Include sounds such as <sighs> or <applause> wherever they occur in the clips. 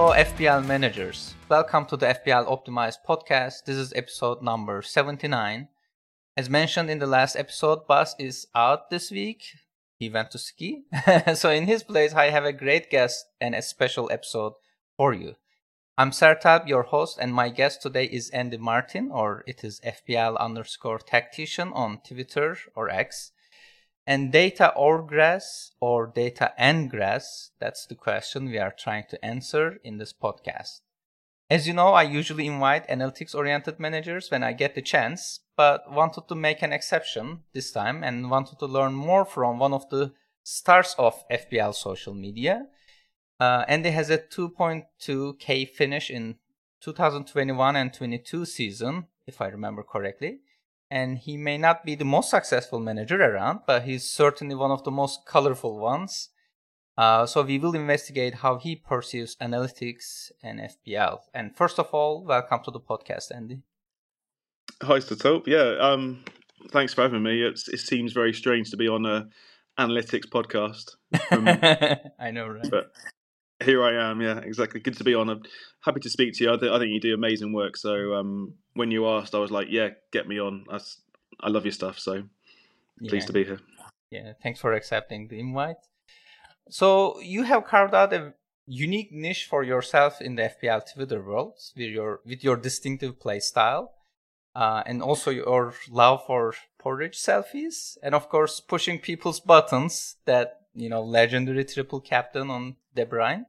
Hello, FPL managers. Welcome to the FPL Optimized podcast. This is episode number 79. As mentioned in the last episode, Bas is out this week. He went to ski. <laughs> so, in his place, I have a great guest and a special episode for you. I'm Sertalp, your host, and my guest today is Andy Martin, or it is FPL underscore tactician on Twitter or X. And data or grass or data and grass, that's the question we are trying to answer in this podcast. As you know, I usually invite analytics oriented managers when I get the chance, but wanted to make an exception this time and wanted to learn more from one of the stars of FPL social media. Uh, Andy has a 2.2k finish in 2021 and 22 season, if I remember correctly. And he may not be the most successful manager around, but he's certainly one of the most colorful ones. Uh, so we will investigate how he pursues analytics and FPL. And first of all, welcome to the podcast, Andy. Hi, Sertalp. Yeah, um, thanks for having me. It's, it seems very strange to be on a analytics podcast. <laughs> Um, I know, right? But here I am. Yeah, exactly. Good to be on. I'm happy to speak to you. I, th- I think you do amazing work. So um, when you asked, I was like, yeah, get me on. I, I love your stuff. So pleased Yeah. to be here. Yeah, thanks for accepting the invite. So you have carved out a unique niche for yourself in the FPL Twitter world with your with your distinctive play style, uh, and also your love for porridge selfies, and of course pushing people's buttons. That you know, legendary triple captain on De Bruyne.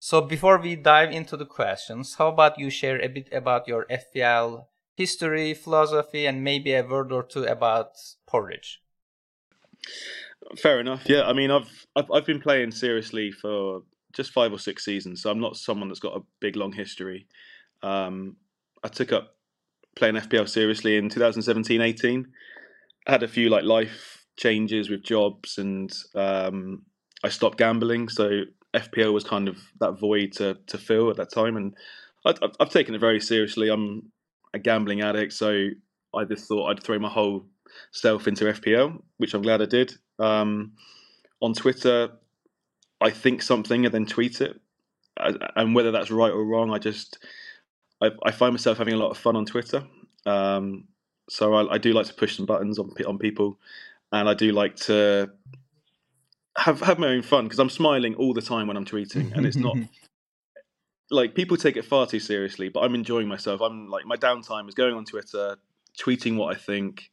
So before we dive into the questions, how about you share a bit about your FPL history, philosophy, and maybe a word or two about porridge? Fair enough. Yeah, I mean, I've, I've I've been playing seriously for just five or six seasons, so I'm not someone that's got a big long history. Um, I took up playing FPL seriously in 2017-18. I had a few like life changes with jobs, and um, I stopped gambling. So FPL was kind of that void to to fill at that time, and I, I've, I've taken it very seriously. I'm a gambling addict, so I just thought I'd throw my whole self into FPL, which I'm glad I did. Um, on Twitter, I think something and then tweet it, and whether that's right or wrong, I just I, I find myself having a lot of fun on Twitter. Um, so I, I do like to push some buttons on on people, and I do like to have have my own fun because I'm smiling all the time when I'm tweeting, and it's not <laughs> <laughs> like people take it far too seriously, but I'm enjoying myself. I'm like my downtime is going on Twitter, tweeting what I think,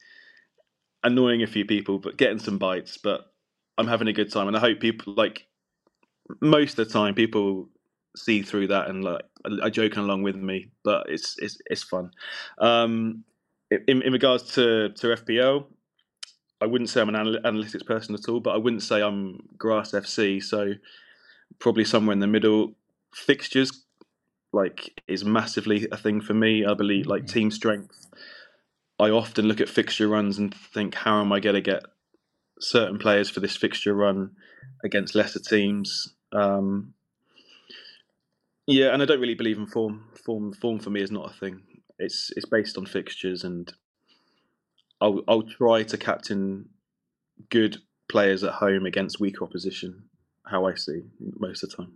annoying a few people, but getting some bites. But I'm having a good time, and I hope people like most of the time people see through that and like are joking along with me. But it's it's it's fun. Um, in, in regards to to FPL, I wouldn't say I'm an anal- analytics person at all, but I wouldn't say I'm grass FC. So probably somewhere in the middle. Fixtures like is massively a thing for me. I believe like Mhm. team strength. I often look at fixture runs and think, how am I going to get certain players for this fixture run against lesser teams? Um, yeah, and I don't really believe in form. Form, form for me is not a thing. It's it's based on fixtures, and I'll I'll try to captain good players at home against weak opposition. How I see most of the time.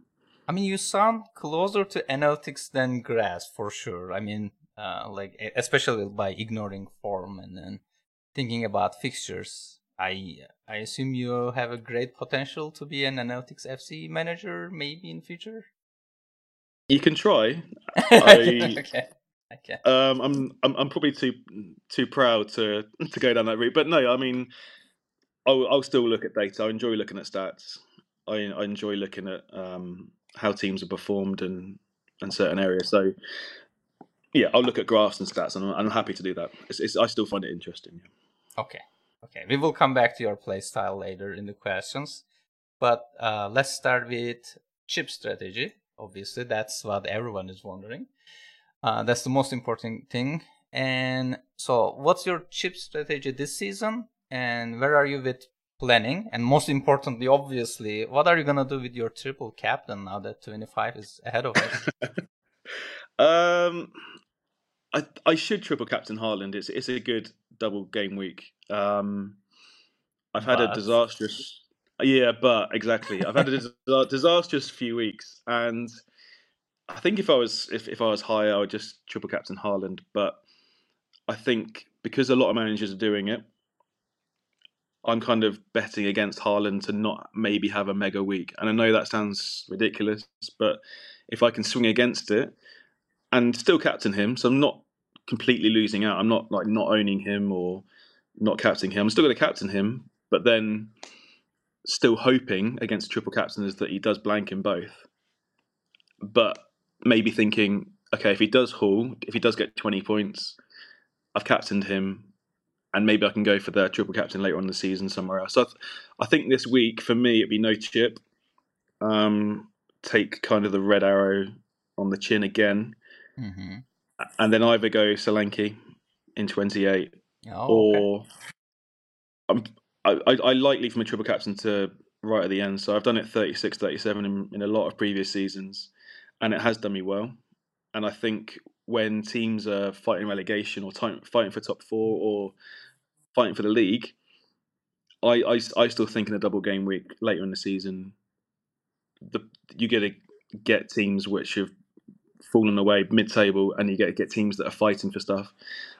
I mean, you sound closer to analytics than grass for sure. I mean, uh, like especially by ignoring form and then thinking about fixtures. I I assume you have a great potential to be an analytics FC manager, maybe in future. You can try. <laughs> I- okay. Okay. Um, I'm, I'm I'm probably too too proud to to go down that route, but no, I mean, I'll I'll still look at data. I enjoy looking at stats. I I enjoy looking at um, how teams have performed and and certain areas. So yeah, I'll look at graphs and stats, and I'm, I'm happy to do that. It's, it's, I still find it interesting. Yeah. Okay. Okay. We will come back to your play style later in the questions. But uh, let's start with chip strategy. Obviously, that's what everyone is wondering. Uh, that's the most important thing. And so, what's your chip strategy this season? And where are you with planning? And most importantly, obviously, what are you going to do with your triple captain now that 25 is ahead of us? <laughs> Um, I I should triple captain Haaland. It's it's a good double game week. Um, I've had But- a disastrous yeah, but exactly. I've had a <laughs> disastrous few weeks, and I think if I was if, if I was higher, I would just triple captain Haaland. But I think because a lot of managers are doing it, I'm kind of betting against Haaland to not maybe have a mega week. And I know that sounds ridiculous, but if I can swing against it and still captain him, so I'm not completely losing out. I'm not like not owning him or not captaining him. I'm still going to captain him, but then still hoping against triple captains that he does blank in both. But maybe thinking, okay, if he does haul, if he does get 20 points, I've captained him and maybe I can go for the triple captain later on in the season somewhere else. So I, th- I think this week for me it'd be no chip. Um, take kind of the red arrow on the chin again, Mm-hmm. and then either go Solanke in twenty eight, Oh, or I'm, I, I I like leaving my triple captain to right at the end. So I've done it 36, 37 in, in a lot of previous seasons, and it has done me well. And I think when teams are fighting relegation or fighting for top four or fighting for the league, I, I, I still think in a double game week later in the season, the you get to get teams which have fallen away mid table, and you get to get teams that are fighting for stuff.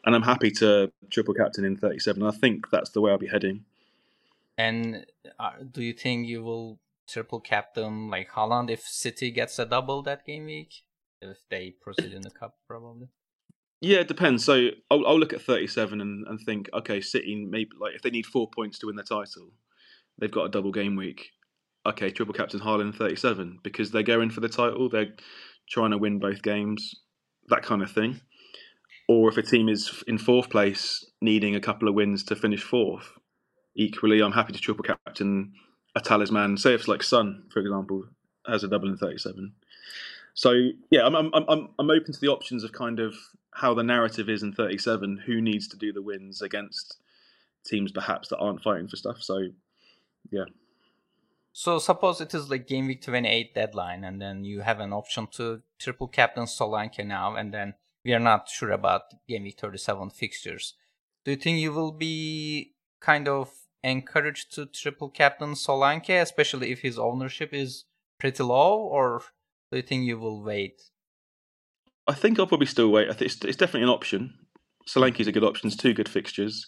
And I'm happy to triple captain in 37. I think that's the way I'll be heading. And uh, do you think you will triple captain like Haaland if City gets a double that game week? If they proceed in the cup, probably. Yeah, it depends. So I'll, I'll look at 37 and, and think, okay, City maybe like if they need four points to win the title, they've got a double game week. Okay, triple captain Haaland 37 because they're going for the title. They're trying to win both games, that kind of thing. Or if a team is in fourth place, needing a couple of wins to finish fourth, equally, I'm happy to triple captain a talisman. Say if it's like Son, for example, has a double in 37. So yeah, I'm I'm I'm I'm open to the options of kind of how the narrative is in 37. Who needs to do the wins against teams perhaps that aren't fighting for stuff? So yeah. So suppose it is like game week 28 deadline, and then you have an option to triple captain Solanke now, and then we are not sure about game week 37 fixtures. Do you think you will be kind of encouraged to triple captain Solanke, especially if his ownership is pretty low, or do you think you will wait? I think I'll probably still wait. I think it's, it's definitely an option. Solanke's a good option. It's two good fixtures.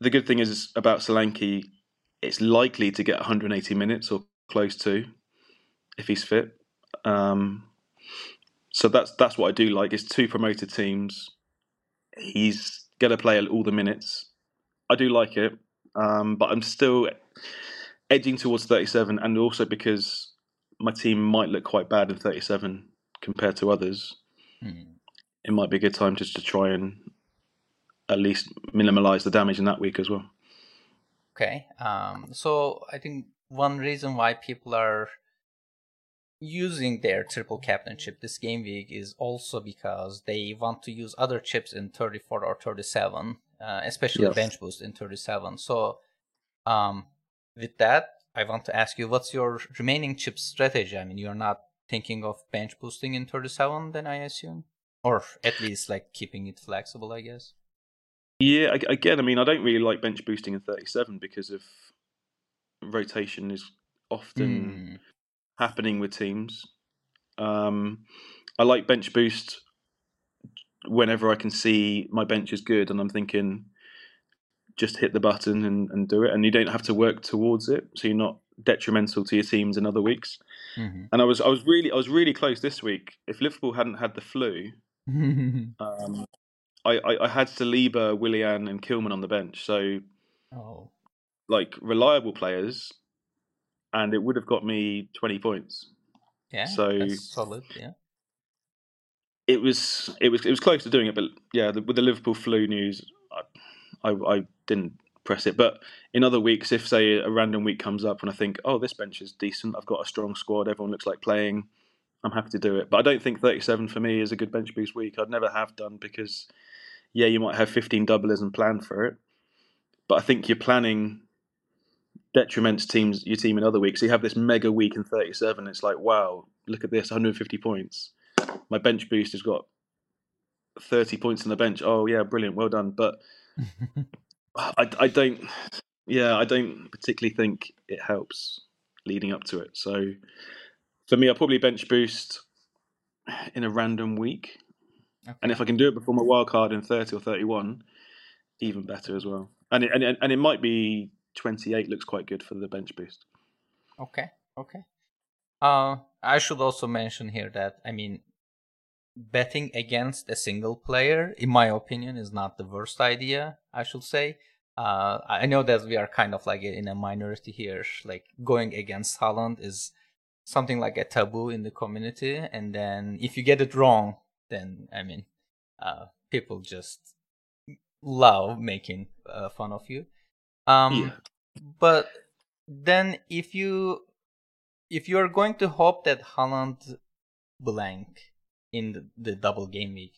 The good thing is about Solanke, it's likely to get 180 minutes or close to if he's fit. Um, so that's that's what I do like. It's two promoted teams. He's to play all the minutes. I do like it, um, but I'm still edging towards 37, and also because my team might look quite bad in 37 compared to others. Hmm. It might be a good time just to try and at least minimize the damage in that week as well. Okay. Um, so I think one reason why people are using their triple captainship this game week is also because they want to use other chips in 34 or 37, uh, especially Yes. bench boost in 37. So, um, with that, I want to ask you, what's your remaining chip strategy? I mean, you're not thinking of bench boosting in 37, then I assume, or at least like keeping it flexible, I guess. Yeah, again, I mean, I don't really like bench boosting in 37 because of rotation is often Hmm. happening with teams. Um, I like bench boost whenever I can see my bench is good and I'm thinking just hit the button and, and do it and you don't have to work towards it so you're not detrimental to your teams in other weeks. Mhm. And I was I was really I was really close this week. If Liverpool hadn't had the flu, <laughs> um, I, I, I had Saliba, Willian and Kilman on the bench. So oh, like reliable players and it would have got me 20 points. yeah, So- that's solid. Yeah. It was it was it was close to doing it, but yeah, the, with the Liverpool flu news, I, I I didn't press it. But in other weeks, if say a random week comes up and I think, oh, this bench is decent, I've got a strong squad, everyone looks like playing, I'm happy to do it. But I don't think 37 for me is a good bench boost week. I'd never have done because yeah, you might have 15 doublers and plan for it, but I think you're planning detriments teams your team in other weeks. So you have this mega week in 37. It's like wow, look at this, 150 points. My bench boost has got 30 points on the bench. Oh yeah, brilliant, well done. But <laughs> I, I don't, yeah, I don't particularly think it helps leading up to it. So for me, I'll probably bench boost in a random week. Okay. And if I can do it before my wild card in 30 or 31, even better as well. And it, and it, and it might be 28 looks quite good for the bench boost. Okay, okay. Uh, I should also mention here that I mean, betting against a single player, in my opinion, is not the worst idea. I should say. Uh, I know that we are kind of like in a minority here. Like going against Haaland is something like a taboo in the community, and then if you get it wrong, then I mean, uh, people just love making uh, fun of you. Um, Yeah. But then if you if you are going to hope that Haaland blank in the, double game week,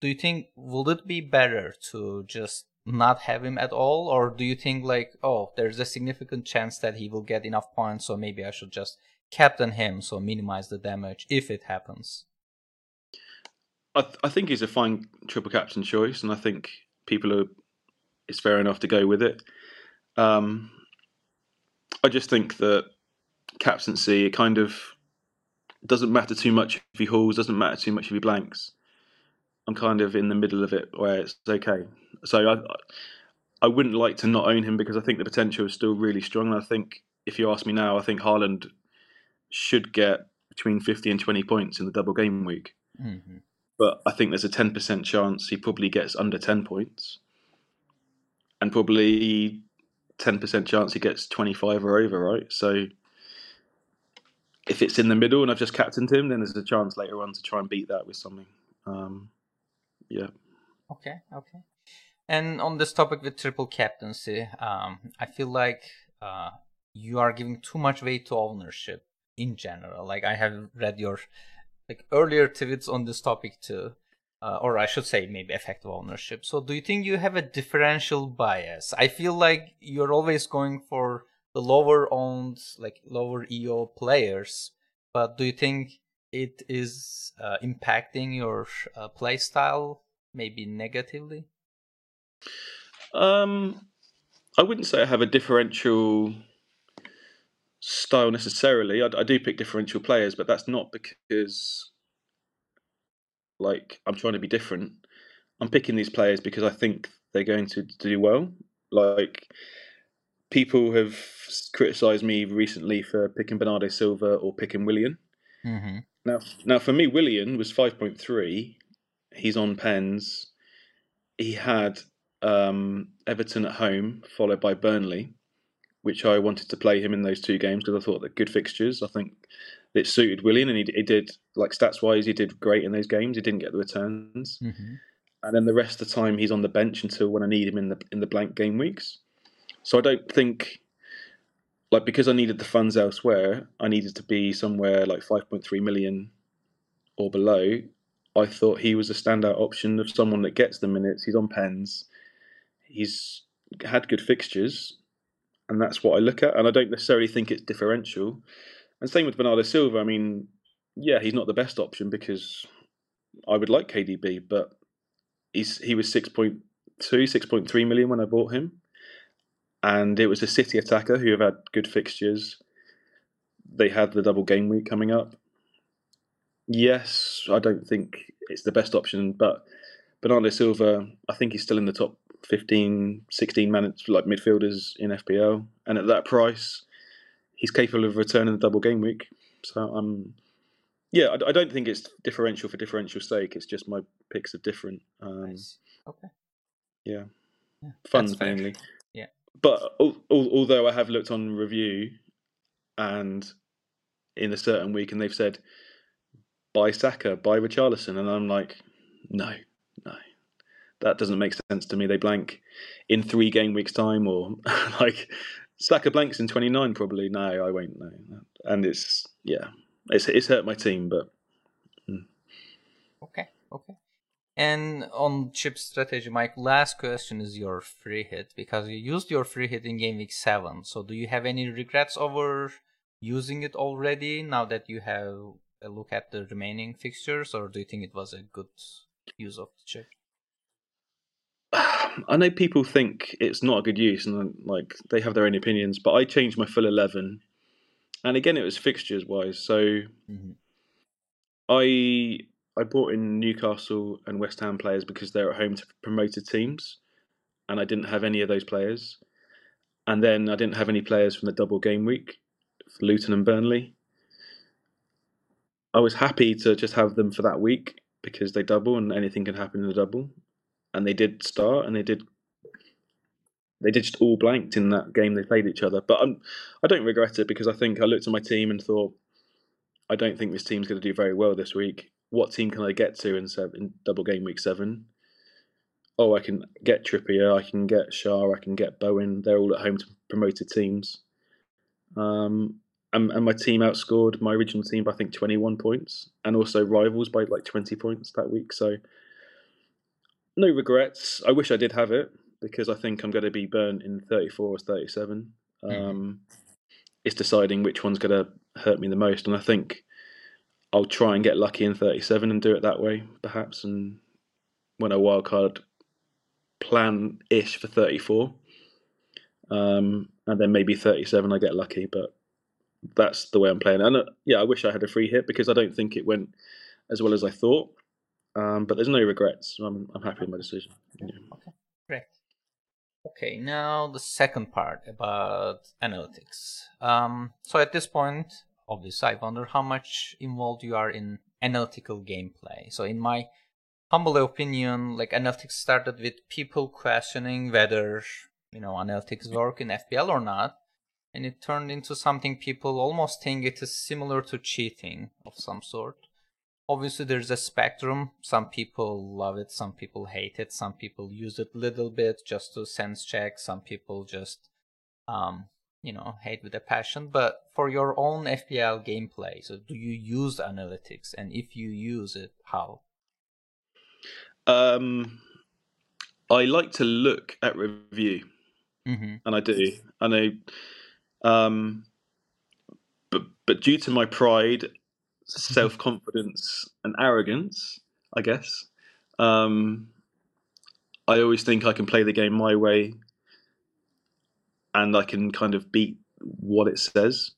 do you think would it be better to just not have him at all, or do you think like oh there's a significant chance that he will get enough points, so maybe I should just captain him so minimize the damage if it happens? I, th- I think he's a fine triple captain choice, and I think people are. It's fair enough to go with it. Um, I just think that captaincy kind of doesn't matter too much if he hauls, doesn't matter too much if he blanks. I'm kind of in the middle of it where it's okay. So I, I wouldn't like to not own him because I think the potential is still really strong. And I think if you ask me now, I think Haaland should get between 50 and 20 points in the double game week. Mm-hmm. But I think there's a 10% chance he probably gets under 10 points. And probably 10% chance he gets 25 or over, right? So if it's in the middle and I've just captained him, then there's a chance later on to try and beat that with something. Um, yeah. Okay, okay. And on this topic with triple captaincy, um, I feel like uh, you are giving too much weight to ownership in general. Like I have read your like earlier tweets on this topic too, uh, or I should say maybe effective ownership. So do you think you have a differential bias? I feel like you're always going for the lower owned, like lower EO players, but do you think it is uh, impacting your uh, play style maybe negatively? Um, I wouldn't say I have a differential style necessarily. I, I, do pick differential players, but that's not because like I'm trying to be different. I'm picking these players because I think they're going to do well. Like people have criticised me recently for picking Bernardo Silva or picking Willian. Mm-hmm. Now, now for me, Willian was five point three. He's on pens. He had um, Everton at home, followed by Burnley, which I wanted to play him in those two games because I thought that good fixtures. I think it suited Willian, and he, he did like stats wise, he did great in those games. He didn't get the returns, mm-hmm. and then the rest of the time he's on the bench until when I need him in the in the blank game weeks. So I don't think like because I needed the funds elsewhere, I needed to be somewhere like 5.3 million or below. I thought he was a standout option of someone that gets the minutes. He's on pens. He's had good fixtures, and that's what I look at. And I don't necessarily think it's differential. And same with Bernardo Silva. I mean, yeah, he's not the best option because I would like KDB, but he's he was 6.2, 6.3 million when I bought him and it was a City attacker who have had good fixtures. They had the double game week coming up. Yes, I don't think it's the best option, but Bernardo Silva, I think he's still in the top 15, 16 minutes like midfielders in FPL, and at that price, he's capable of returning the double game week. So I'm, um, yeah, I, I, don't think it's differential for differential sake. It's just my picks are different. Um, nice. Okay. Yeah. yeah Funds mainly. But al- al- although I have looked on review and in a certain week and they've said buy Saka, buy Richarlison, and I'm like, no, no, that doesn't make sense to me. They blank in three game weeks time, or <laughs> like Saka blanks in 29 probably. No, I won't. No, and it's yeah, it's it's hurt my team, but. Mm. Okay, okay. And on chip strategy, Mike, last question is your free hit because you used your free hit in game week seven. So do you have any regrets over using it already now that you have a look at the remaining fixtures, or do you think it was a good use of the chip? <sighs> I know people think it's not a good use, and like they have their own opinions. But I changed my full eleven, and again, it was fixtures wise. So mm-hmm. I I brought in Newcastle and West Ham players because they're at home to promoted teams, and I didn't have any of those players. And then I didn't have any players from the double game week for Luton and Burnley. I was happy to just have them for that week because they double and anything can happen in the double. And they did start and they did they did just all blanked in that game they played each other. But I'm, I don't regret it because I think I looked at my team and thought, I don't think this team's going to do very well this week. What team can I get to in, seven, in double game week seven? Oh, I can get Trippier, I can get Schär, I can get Bowen. They're all at home to promoted teams. Um, and, and my team outscored my original team by I think 21 points, and also rivals by like 20 points that week. So no regrets. I wish I did have it because I think I'm going to be burnt in 34 or 37. Um, mm-hmm. It's deciding which one's going to hurt me the most, and I think I'll try and get lucky in 37 and do it that way, perhaps, and when a wildcard plan ish for 34. Um, and then maybe 37 I get lucky, but that's the way I'm playing. And uh, yeah, I wish I had a free hit because I don't think it went as well as I thought. Um, but there's no regrets. I'm, I'm happy with my decision. Yeah. Okay, great. Okay, now the second part about analytics. Um, so at this point, obviously, I wonder how much involved you are in analytical gameplay. So in my humble opinion, like analytics started with people questioning whether you know analytics work in FPL or not, and it turned into something people almost think it is similar to cheating of some sort. Obviously, there's a spectrum. Some people love it, some people hate it, some people use it a little bit just to sense check, some people just, um, you know, hate with a passion. But for your own FPL gameplay, so do you use analytics? And if you use it, how? Um, I like to look at review, mm-hmm. and I do. And I know, um, but but due to my pride, self confidence, and arrogance, I guess, um, I always think I can play the game my way, and I can kind of beat what it says.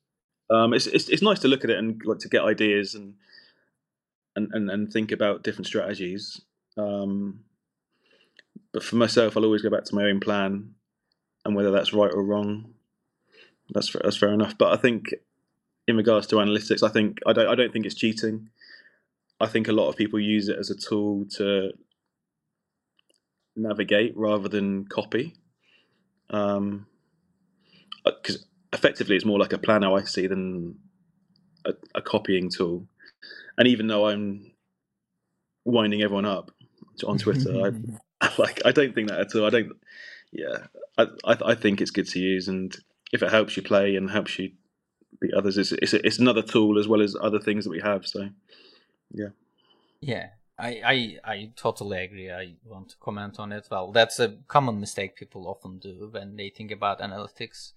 Um, it's, it's it's nice to look at it and like to get ideas and and, and, and think about different strategies. Um, but for myself, I'll always go back to my own plan, and whether that's right or wrong, that's that's fair enough. But I think in regards to analytics, I think I don't I don't think it's cheating. I think a lot of people use it as a tool to navigate rather than copy. Um, uh, effectively, it's more like a planner I see than a, a copying tool. And even though I'm winding everyone up, on Twitter. I <laughs> <laughs> like I don't think that at all. I don't. Yeah, I, I, I think it's good to use, and if it helps you play and helps you beat others, it's it's, it's another tool as well as other things that we have. So, yeah. Yeah, I, I I totally agree. I want to comment on it. Well, that's a common mistake people often do when they think about analytics.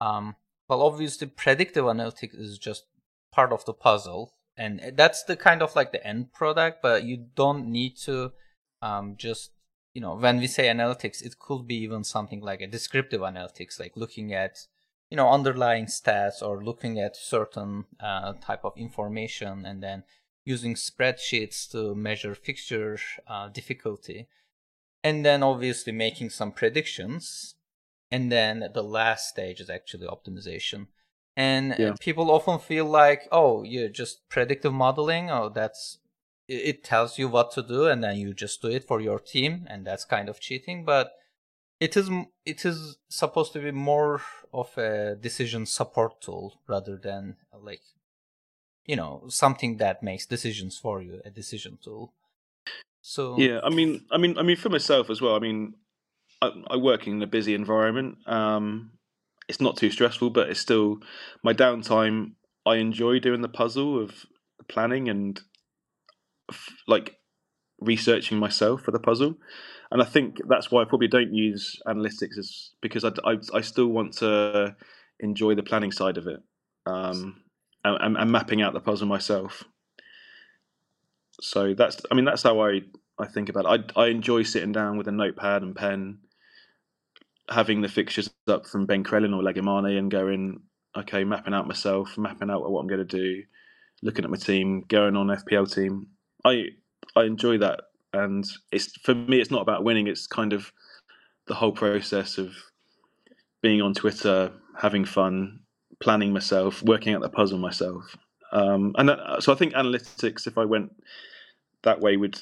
Um, well, obviously, predictive analytics is just part of the puzzle, and that's the kind of like the end product. But you don't need to um, just you know when we say analytics it could be even something like a descriptive analytics like looking at you know underlying stats or looking at certain uh, type of information and then using spreadsheets to measure fixture uh, difficulty and then obviously making some predictions and then the last stage is actually optimization and yeah. people often feel like oh you're just predictive modeling oh that's it tells you what to do and then you just do it for your team and that's kind of cheating but it is it is supposed to be more of a decision support tool rather than like you know something that makes decisions for you a decision tool. So yeah i mean i mean i mean for myself as well i mean i, I work in a busy environment. Um it's not too stressful but it's still my downtime i enjoy doing the puzzle of planning and like researching myself for the puzzle, and I think that's why I probably don't use analytics is because I, I, I still want to enjoy the planning side of it. Um, and, mapping out the puzzle myself. So that's I mean that's how I I think about it. I I enjoy sitting down with a notepad and pen, having the fixtures up from Ben Crellin or Legomane and going okay mapping out myself, mapping out what I'm going to do looking at my team, going on FPL team. I I enjoy that, and it's for me. It's not about winning. It's kind of the whole process of being on Twitter, having fun, planning myself, working out the puzzle myself. Um, and that, so I think analytics, if I went that way, would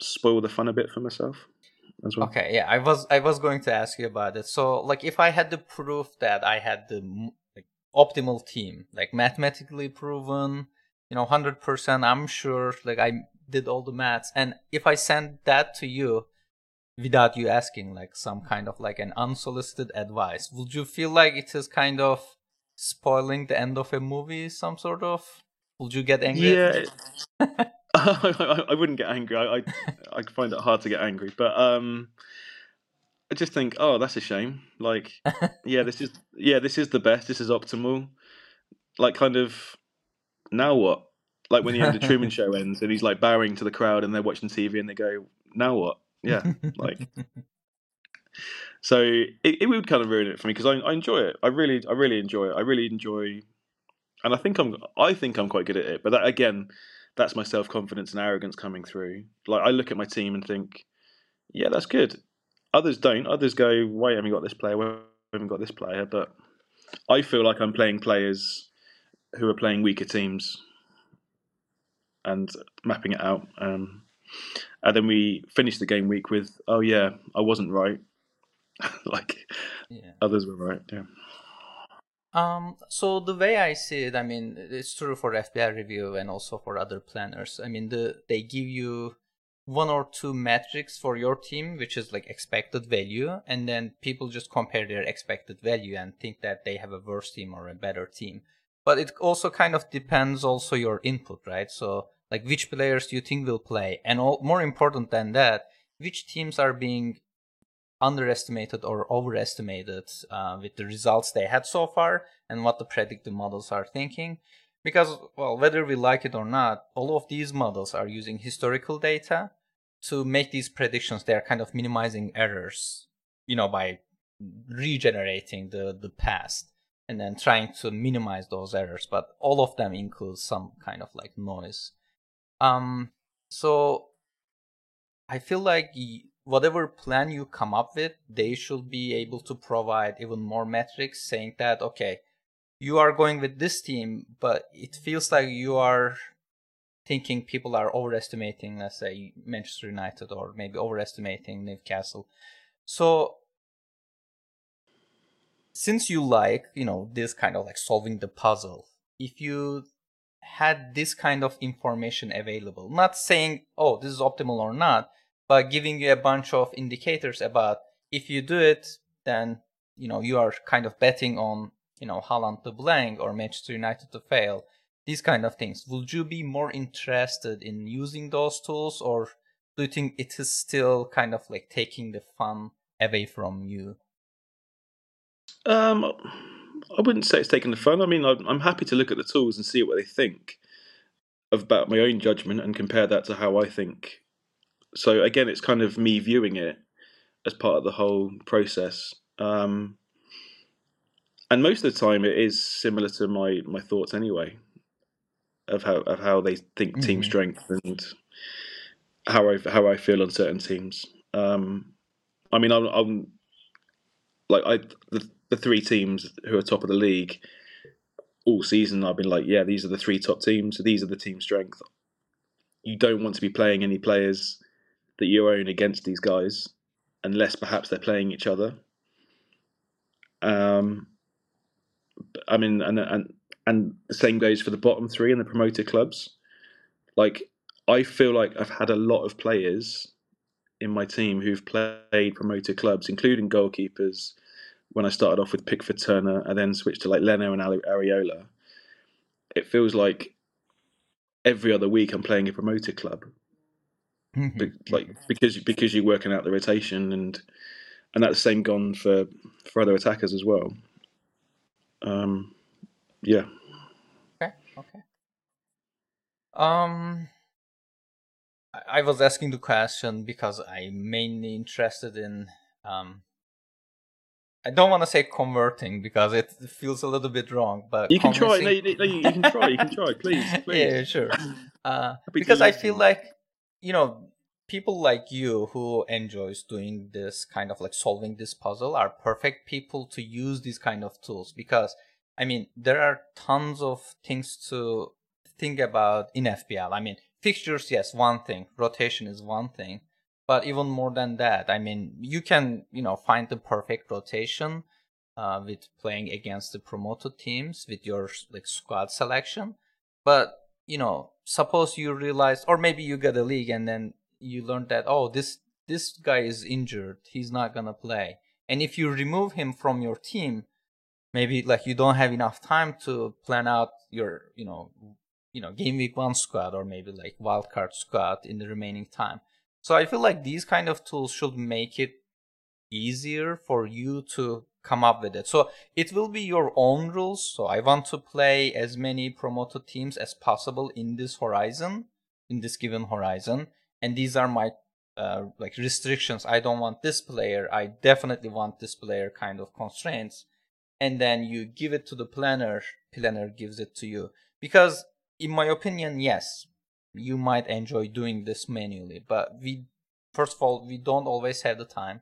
spoil the fun a bit for myself as well. Okay, yeah, I was I was going to ask you about it. So, like, if I had the proof that I had the like, optimal team, like mathematically proven, you know, hundred percent, I'm sure, like, I did all the maths, and if I send that to you without you asking, like, some kind of like an unsolicited advice, would you feel like it is kind of spoiling the end of a movie? Some sort of? Would you get angry? Yeah. I, <laughs> I, wouldn't get angry. I, I, <laughs> I find it hard to get angry, but um, I just think, oh, that's a shame. Like, <laughs> yeah, this is yeah, this is the best. This is optimal. Like, kind of, now what? Like when the end of Truman Show ends and he's like bowing to the crowd and they're watching TV and they go, now what? Yeah, like. So it, it would kind of ruin it for me because I, I enjoy it. I really, I really enjoy it. I really enjoy, and I think I'm, I think I'm quite good at it. But that again, that's my self confidence and arrogance coming through. Like I look at my team and think, yeah, that's good. Others don't. Others go, why haven't you got this player? Why haven't got this player? But I feel like I'm playing players who are playing weaker teams and mapping it out. Um, and then we finish the game week with, oh yeah, I wasn't right. <laughs> like yeah. others were right. Yeah. Um, so the way I see it, I mean, it's true for FPL review and also for other planners. I mean, the they give you one or two metrics for your team, which is like expected value, and then people just compare their expected value and think that they have a worse team or a better team. But it also kind of depends also your input, right? So like which players do you think will play, and all, more important than that, which teams are being underestimated or overestimated uh, with the results they had so far and what the predictive models are thinking. Because, well, whether we like it or not, all of these models are using historical data to make these predictions. They are kind of minimizing errors, you know, by regenerating the, the past and then trying to minimize those errors. But all of them include some kind of like noise. Um, so I feel like whatever plan you come up with, they should be able to provide even more metrics saying that, okay, you are going with this team, but it feels like you are thinking people are overestimating, let's say, Manchester United or maybe overestimating Newcastle. So, since you like, you know, this kind of like solving the puzzle, if you had this kind of information available, not saying, oh, this is optimal or not, by giving you a bunch of indicators about if you do it, then you know you are kind of betting on you know Haaland to blank or Manchester United to fail. These kind of things. Would you be more interested in using those tools, or do you think it is still kind of like taking the fun away from you? Um, I wouldn't say it's taking the fun. I mean, I'm happy to look at the tools and see what they think about my own judgment and compare that to how I think so again, it's kind of me viewing it as part of the whole process. Um, and most of the time, it is similar to my my thoughts anyway, of how of how they think mm-hmm. team strength and how I how I feel on certain teams. Um, I mean, I'm, I'm like I the, the three teams who are top of the league all season. I've been like, yeah, these are the three top teams. These are the team strength. You don't want to be playing any players that you own against these guys, unless perhaps they're playing each other. Um, I mean, and and and the same goes for the bottom three and the promoter clubs. Like, I feel like I've had a lot of players in my team who've played promoter clubs, including goalkeepers. When I started off with Pickford Turner, and then switched to like Leno and Areola, it feels like every other week I'm playing a promoter club Mm-hmm. like because because you're working out the rotation and and that's the same gone for for other attackers as well. Um, yeah. Okay. Okay. Um, I was asking the question because I'm mainly interested in um I don't want to say converting because it feels a little bit wrong, but you can try. No, you, no, you can try. You can try, please. <laughs> please. yeah, sure. <laughs> Uh, because I feel like you know people like you who enjoys doing this kind of like solving this puzzle are perfect people to use these kind of tools because I mean there are tons of things to think about in FPL. I mean fixtures, yes, one thing. Rotation is one thing but even more than that, I mean, you can, you know, find the perfect rotation uh, with playing against the promoted teams with your like squad selection. But you know, suppose you realize, or maybe you get a league and then you learn that oh, this this guy is injured, he's not gonna play. And if you remove him from your team, maybe like you don't have enough time to plan out your, you know, you know, game week one squad or maybe like wildcard squad in the remaining time. So I feel like these kind of tools should make it easier for you to come up with it. So it will be your own rules. So I want to play as many promoted teams as possible in this horizon, in this given horizon. And these are my uh, like restrictions. I don't want this player. I definitely want this player kind of constraints. And then you give it to the planner. Planner gives it to you. Because in my opinion, yes, you might enjoy doing this manually but we first of all we don't always have the time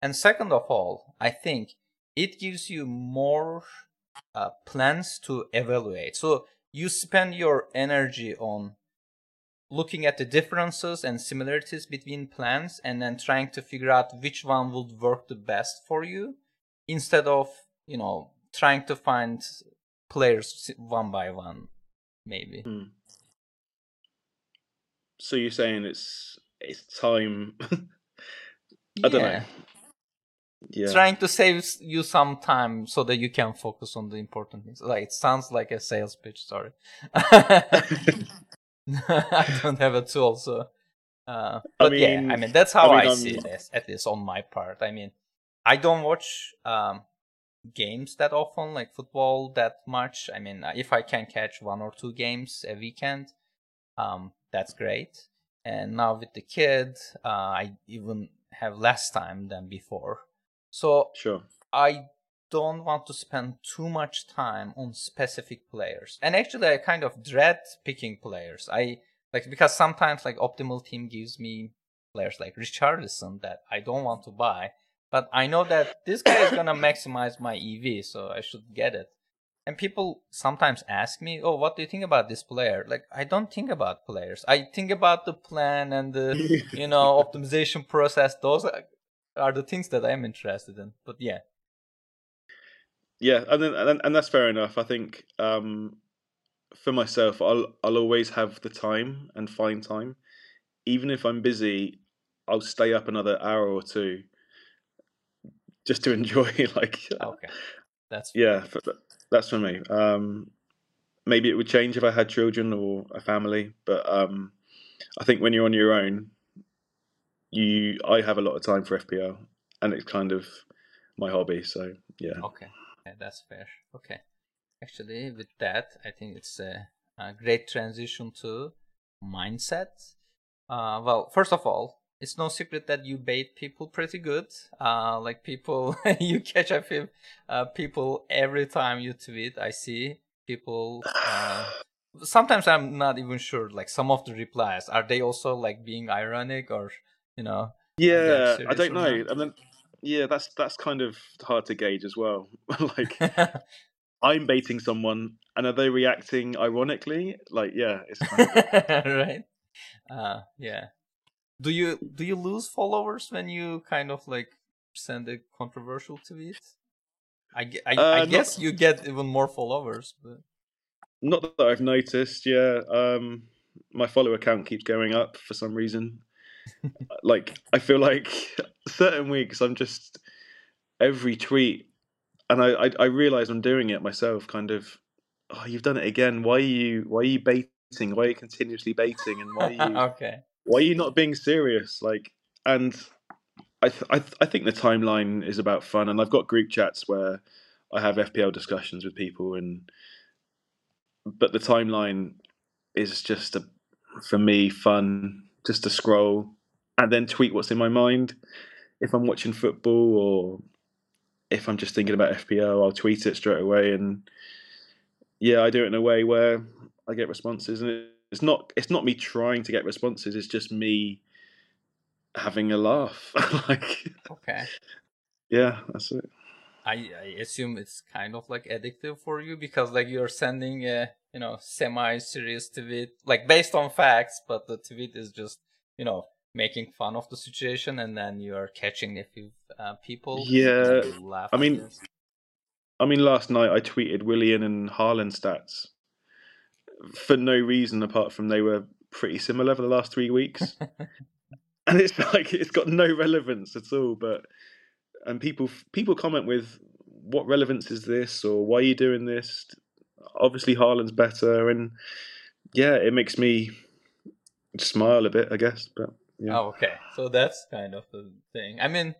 and second of all i think it gives you more uh, plans to evaluate so you spend your energy on looking at the differences and similarities between plans and then trying to figure out which one would work the best for you instead of you know trying to find players one by one maybe mm. So you're saying it's it's time? <laughs> I don't know. Yeah. Trying to save you some time so that you can focus on the important things. Like it sounds like a sales pitch. Sorry, <laughs> I don't have a tool, so. Uh, but I mean, yeah, I mean that's how I, mean, I see it, at least on my part. I mean, I don't watch um, games that often, like football, that much. I mean, if I can catch one or two games a weekend, um, that's great. And now with the kid, uh, I even have less time than before. So sure. I don't want to spend too much time on specific players. And actually, I kind of dread picking players. I like because sometimes like optimal team gives me players like Richarlison that I don't want to buy, but I know that this guy is gonna maximize my EV, so I should get it and people sometimes ask me oh what do you think about this player like i don't think about players i think about the plan and the <laughs> you know optimization process those are, the things that i'm interested in but yeah. Yeah and then, and, and that's fair enough. I think um for myself i'll i'll always have the time and find time. Even if i'm busy i'll stay up another hour or two just to <laughs> enjoy like okay. That's yeah that's for me. Um, maybe it would change if I had children or a family, but um, I think when you're on your own, you I have a lot of time for FPL, and it's kind of my hobby. So yeah. Okay, yeah, that's fair. Okay, actually, with that, I think it's a, a great transition to mindset. Uh, well, first of all, it's no secret that you bait people pretty good. Uh, like people, <laughs> you catch up with uh, people every time you tweet. I see people. Uh, sometimes I'm not even sure. Like some of the replies, are they also like being ironic or you know? Yeah, I don't know. And then yeah, that's that's kind of hard to gauge as well. <laughs> like <laughs> I'm baiting someone, and are they reacting ironically? Like yeah, it's kind of... <laughs> right. Uh, yeah do you do you lose followers when you kind of like send a controversial tweet? I, I, uh, I guess not, you get even more followers, but not that I've noticed. Yeah, um, my follower count keeps going up for some reason. Like I feel like certain weeks I'm just every tweet, and I, I I realize I'm doing it myself. Kind of, oh, you've done it again. Why are you why are you baiting? Why are you continuously baiting? And why are you <laughs> okay? why are you not being serious? Like, and I, th- I, th- I think the timeline is about fun, and I've got group chats where I have FPL discussions with people, and but the timeline is just a, for me fun, just to scroll and then tweet what's in my mind. If I'm watching football or if I'm just thinking about FPL, I'll tweet it straight away, and yeah, I do it in a way where I get responses, and it's not it's not me trying to get responses. It's just me having a laugh. <laughs> like okay, yeah, that's it. I, I assume it's kind of like addictive for you because like you're sending a you know semi-serious tweet like based on facts, but the tweet is just you know making fun of the situation, and then you're catching a few uh, people. Yeah, I mean, I mean, last night I tweeted Willian and Haaland stats for no reason apart from they were pretty similar for the last three weeks. <laughs> and it's like it's got no relevance at all. But and people people comment with what relevance is this or why are you doing this? Obviously, Haaland's better, and yeah, it makes me smile a bit, I guess. But yeah. Oh, okay. So that's kind of the thing. I mean,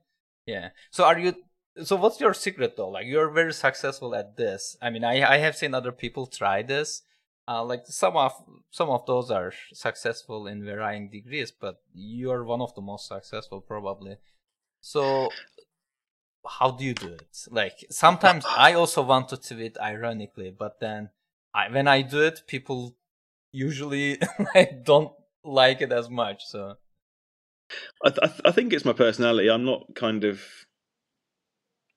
yeah. So are you? So what's your secret though? Like you're very successful at this. I mean, I I have seen other people try this. Uh, like some of some of those are successful in varying degrees, but you're one of the most successful probably. So how do you do it? Like sometimes I also want to tweet ironically, but then I, when I do it, people usually <laughs> don't like it as much. So I, th- I think it's my personality. I'm not kind of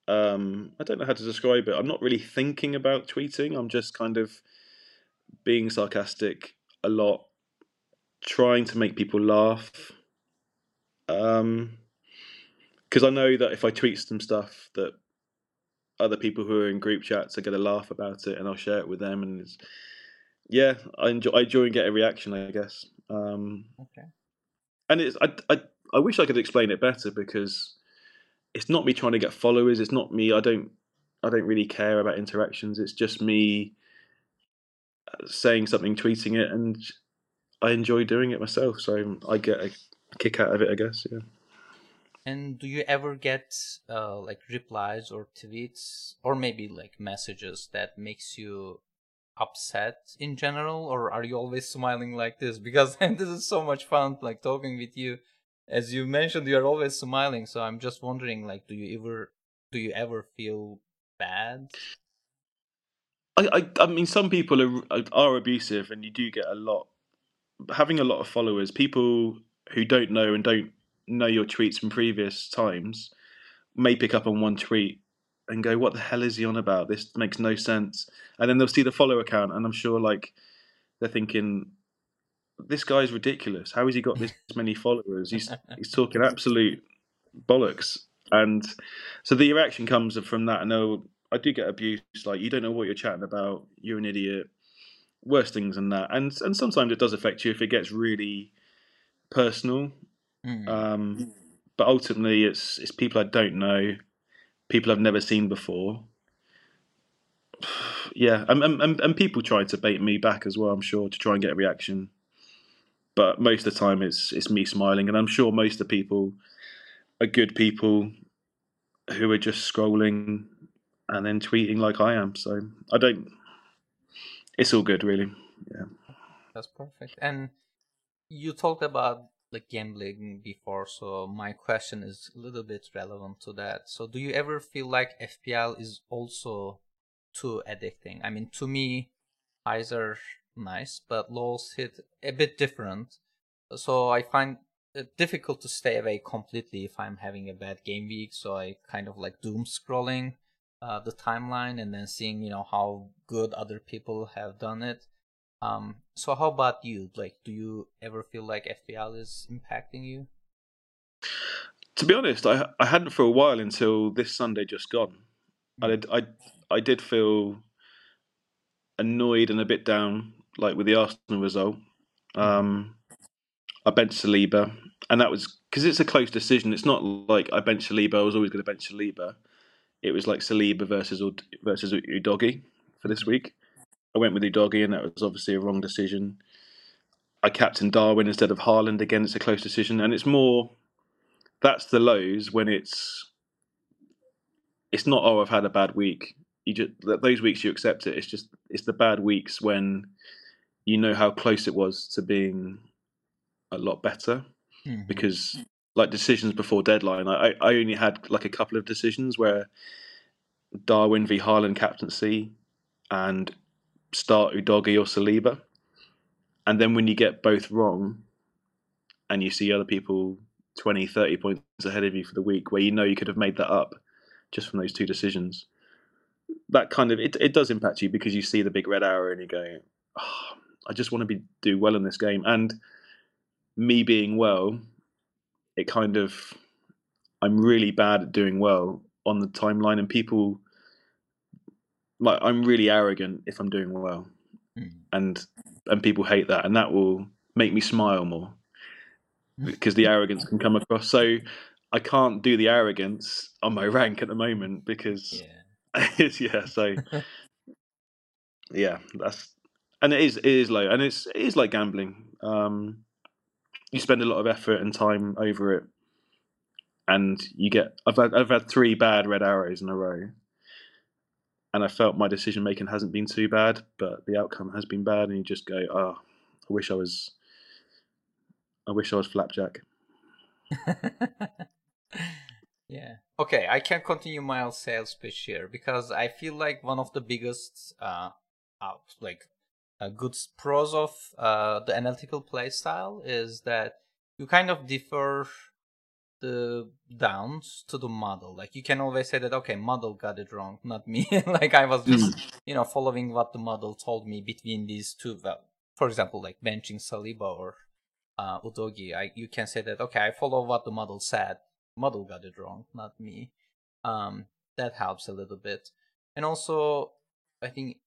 um I don't know how to describe it. I'm not really thinking about tweeting. I'm just kind of being sarcastic a lot, trying to make people laugh. Um because I know that if I tweet some stuff that other people who are in group chats are going to laugh about it, and I'll share it with them. And yeah, I enjoy I enjoy and get a reaction, I guess. Um, okay. And it's I, I I wish I could explain it better because it's not me trying to get followers. It's not me. I don't I don't really care about interactions. It's just me uh, saying something, tweeting it, and I enjoy doing it myself. So I get a kick out of it, I guess. Yeah. And do you ever get uh, like replies or tweets or maybe like messages that makes you upset in general? Or are you always smiling like this? <laughs> Because <laughs> this is so much fun like talking with you. As you mentioned you are always smiling so i'm just wondering like do you ever do you ever feel bad? I i, I mean some people are are abusive and you do get a lot having a lot of followers people who don't know and don't know your tweets from previous times may pick up on one tweet and go, "What the hell is he on about? This makes no sense." And then they'll see the follow account, and I'm sure like they're thinking, "This guy's ridiculous. How has he got this <laughs> many followers? He's he's talking absolute bollocks." And so the reaction comes from that, and I do get abuse. Like you don't know what you're chatting about. You're an idiot. Worse things than that, and and sometimes it does affect you if it gets really personal Mm. Um, but ultimately, it's it's people I don't know, people I've never seen before. <sighs> Yeah, and, and and people try to bait me back as well. I'm sure to try and get a reaction, but most of the time it's it's me smiling, and I'm sure most of the people are good people who are just scrolling and then tweeting like I am. So I don't. It's all good, really. Yeah. That's perfect. And you talked about like gambling before, so my question is a little bit relevant to that. So, do you ever feel like FPL is also too addicting? I mean, to me, highs are nice, but lows hit a bit different. So, I find it difficult to stay away completely if I'm having a bad game week. So, I kind of like doom scrolling uh, the timeline and then seeing, you know, how good other people have done it. Um, so how about you? Like, do you ever feel like FPL is impacting you? To be honest, I I hadn't for a while until this Sunday just gone. I did, I I did feel annoyed and a bit down, like with the Arsenal result. Um, I benched Saliba, and that was because it's a close decision. It's not like I benched Saliba. I was always going to bench Saliba. It was like Saliba versus versus Udogie for this week. I went with Udogie, and that was obviously a wrong decision. I captained Darwin instead of Haaland. Again, it's a close decision, and it's more. That's the lows when it's. It's not. Oh, I've had a bad week. You just those weeks you accept it. It's just it's the bad weeks when you know how close it was to being a lot better mm-hmm. because like decisions before deadline I, I only had like a couple of decisions where Darwin v Haaland captaincy and start Udogie or Saliba. And then when you get both wrong and you see other people 20, 30 points ahead of you for the week where you know you could have made that up just from those two decisions, that kind of it, it does impact you because you see the big red arrow and you go, oh, I just want to be do well in this game. And me being well, it kind of I'm really bad at doing well on the timeline, and people like I'm really arrogant if I'm doing well, mm. and and people hate that, and that will make me smile more because the arrogance can come across. So I can't do the arrogance on my rank at the moment because yeah, <laughs> yeah so <laughs> yeah, that's and it is it is low, and it's it is like gambling. Um, you spend a lot of effort and time over it, and you get. I've had I've had three bad red arrows in a row, and I felt my decision making hasn't been too bad, but the outcome has been bad, and you just go, oh, I wish I was. I wish I was flapjack. <laughs> yeah. Okay, I can continue my sales pitch here because I feel like one of the biggest, uh, out like a good pros of uh, the analytical play style is that you kind of differ the downs to the model. Like you can always say that okay, model got it wrong, not me. <laughs> like I was just mm. you know following what the model told me between these two. Well, for example, like benching Saliba or uh, Udogie, I you can say that okay, I follow what the model said. Model got it wrong, not me. Um, that helps a little bit, and also I think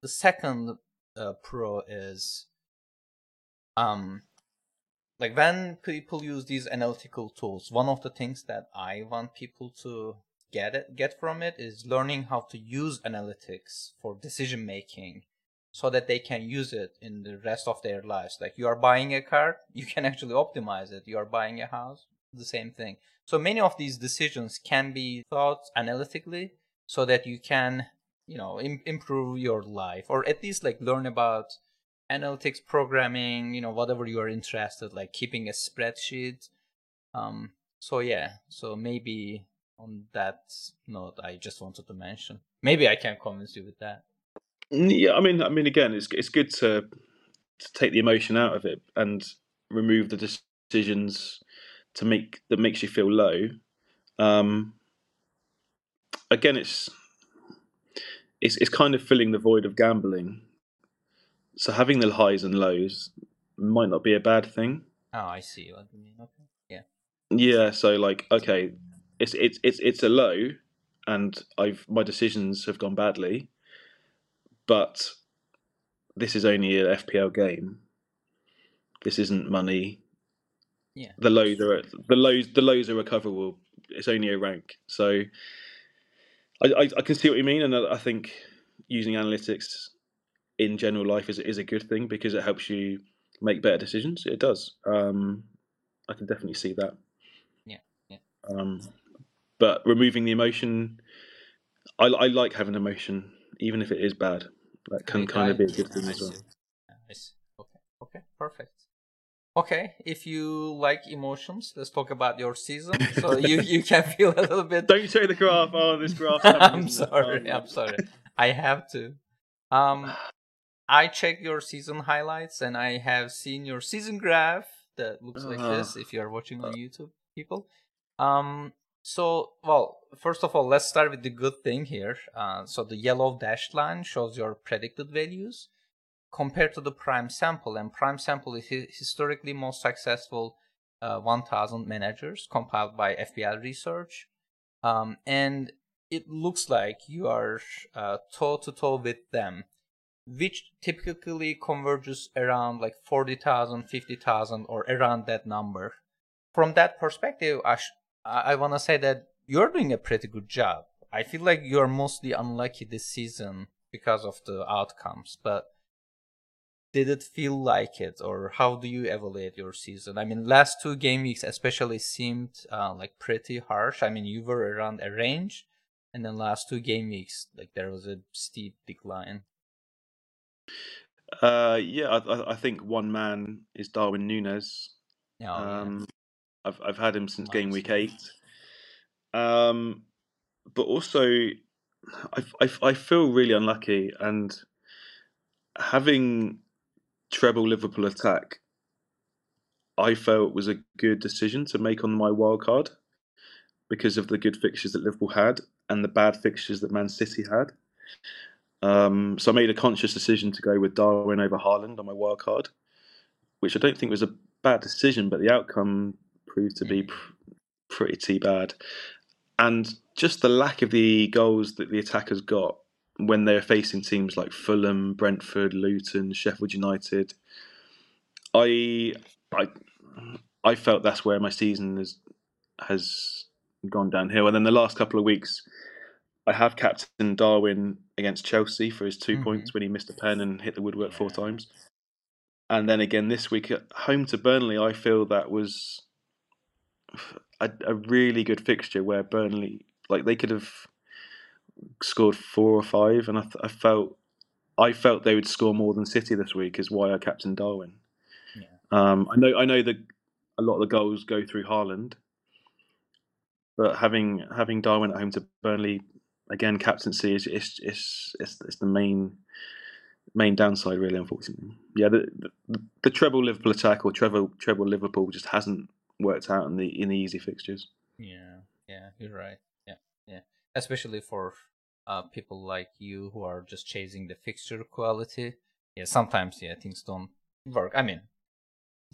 the second uh, Pro is um like when people use these analytical tools, one of the things that I want people to get it get from it is learning how to use analytics for decision making so that they can use it in the rest of their lives. Like you are buying a car, <laughs> you can actually optimize it. You are buying a house, the same thing. So many of these decisions can be thought analytically so that you can you know Im- improve your life or at least like learn about analytics programming you know whatever you are interested like keeping a spreadsheet. Um so yeah so maybe on that note i just wanted to mention. Maybe i can convince you with that. Yeah i mean i mean again it's it's good to to take the emotion out of it and remove the decisions to make that makes you feel low. Um again it's it's it's kind of filling the void of gambling. So having the highs and lows might not be a bad thing. Oh, I see what you mean. Okay. Yeah. Yeah. So like, okay, it's it's it's it's a low, and I've my decisions have gone badly, but this is only an FPL game. This isn't money. Yeah. The lows are the lows the lows are recoverable. It's only a rank. So I, I, I can see what you mean, and I think using analytics in general life is is a good thing because it helps you make better decisions. It does. Um, I can definitely see that. Yeah, yeah. Um, but removing the emotion, I, I like having emotion, even if it is bad. That can kind of be a good thing as well. Nice. Okay. Okay. Perfect. Okay, if you like emotions, let's talk about your season. <laughs> So you, you can <laughs> feel a little bit. Don't show the graph. Oh, this graph. <laughs> I'm sorry. I'm sorry. I have to. Um, I checked your season highlights and I have seen your season graph that looks like uh-huh. this. If you are watching on YouTube, people. Um. So, well, first of all, let's start with the good thing here. Uh, so the yellow dashed line shows your predicted values compared to the prime sample. And prime sample is historically most successful uh, 1000 managers compiled by FPL research. Um, and it looks like you are toe to toe with them, which typically converges around like 40,000, 50,000 or around that number. From that perspective, I, sh- I want to say that you're doing a pretty good job. I feel like you're mostly unlucky this season because of the outcomes, but did it feel like it or how do you evaluate your season i mean last two game weeks especially seemed uh, like pretty harsh i mean you were around a range and then last two game weeks like there was a steep decline uh yeah i, I think one man is darwin nunez. Oh, um i've i've had him since game week 8 um but also I, I, I feel really unlucky, and having treble Liverpool attack, I felt was a good decision to make on my wild card because of the good fixtures that Liverpool had and the bad fixtures that Man City had. Um, so I made a conscious decision to go with Darwin over Haaland on my wild card, which I don't think was a bad decision, but the outcome proved to be mm. pr- pretty bad. And just the lack of the goals that the attackers got when they're facing teams like Fulham, Brentford, Luton, Sheffield United, I I I felt that's where my season has has gone downhill. And then the last couple of weeks, I have captain Darwin against Chelsea for his 2 mm-hmm. points when he missed a pen and hit the woodwork four times. And then again this week at home to Burnley, I feel that was a, a really good fixture where Burnley, like they could have scored four or five, and I, I, felt I felt they would score more than City this week. Is why I captain Darwin. Yeah. Um, I know I know that a lot of the goals go through Haaland, but having having Darwin at home to Burnley again, captaincy is is, is, is the main main downside, really. Unfortunately, yeah, the, the, the treble Liverpool attack or treble treble Liverpool just hasn't worked out in the in the easy fixtures. Yeah, yeah, you're right. Yeah, yeah, especially for uh, people like you who are just chasing the fixture quality. Yeah, sometimes yeah things don't work. I mean,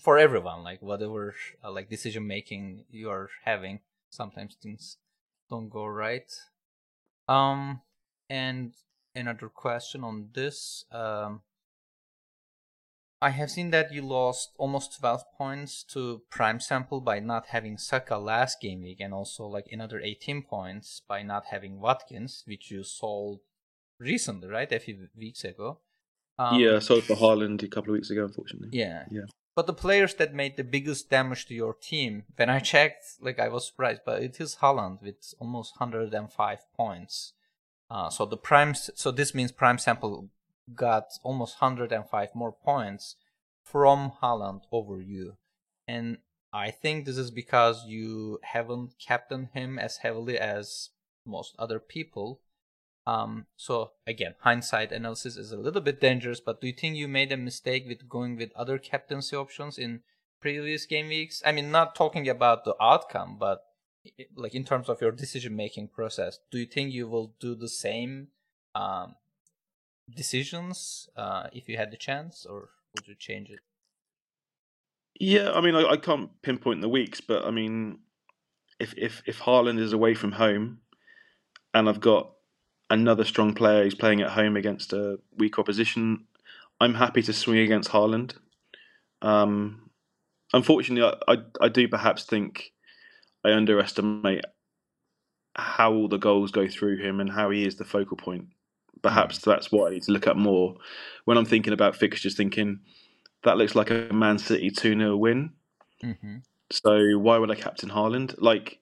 for everyone, like whatever uh, like decision making you are having, sometimes things don't go right. Um, and another question on this. Um, I have seen that you lost almost 12 points to Prime Sample by not having Saka last game week, and also like another 18 points by not having Watkins, which you sold recently, right? A few weeks ago. Um, yeah, sold for Haaland a couple of weeks ago, unfortunately. Yeah. Yeah. But the players that made the biggest damage to your team, when I checked, like I was surprised, but it is Haaland with almost 105 points. Uh, so the prime, so this means prime sample got almost 105 more points from Haaland over you. And I think this is because you haven't captained him as heavily as most other people. Um, so again, hindsight analysis is a little bit dangerous, but do you think you made a mistake with going with other captaincy options in previous game weeks? I mean, not talking about the outcome, but like in terms of your decision making process, do you think you will do the same um, decisions uh, if you had the chance, or would you change it? Yeah, I mean, I, I can't pinpoint the weeks, but I mean, if if if Haaland is away from home, and I've got another strong player who's playing at home against a weak opposition, I'm happy to swing against Haaland. Um, unfortunately, I, I, I do perhaps think I underestimate how all the goals go through him and how he is the focal point perhaps mm. that's what I need to look at more when I'm thinking about fixtures. Thinking that looks like a Man City two 0 win. Mm-hmm. So why would I captain Haaland? Like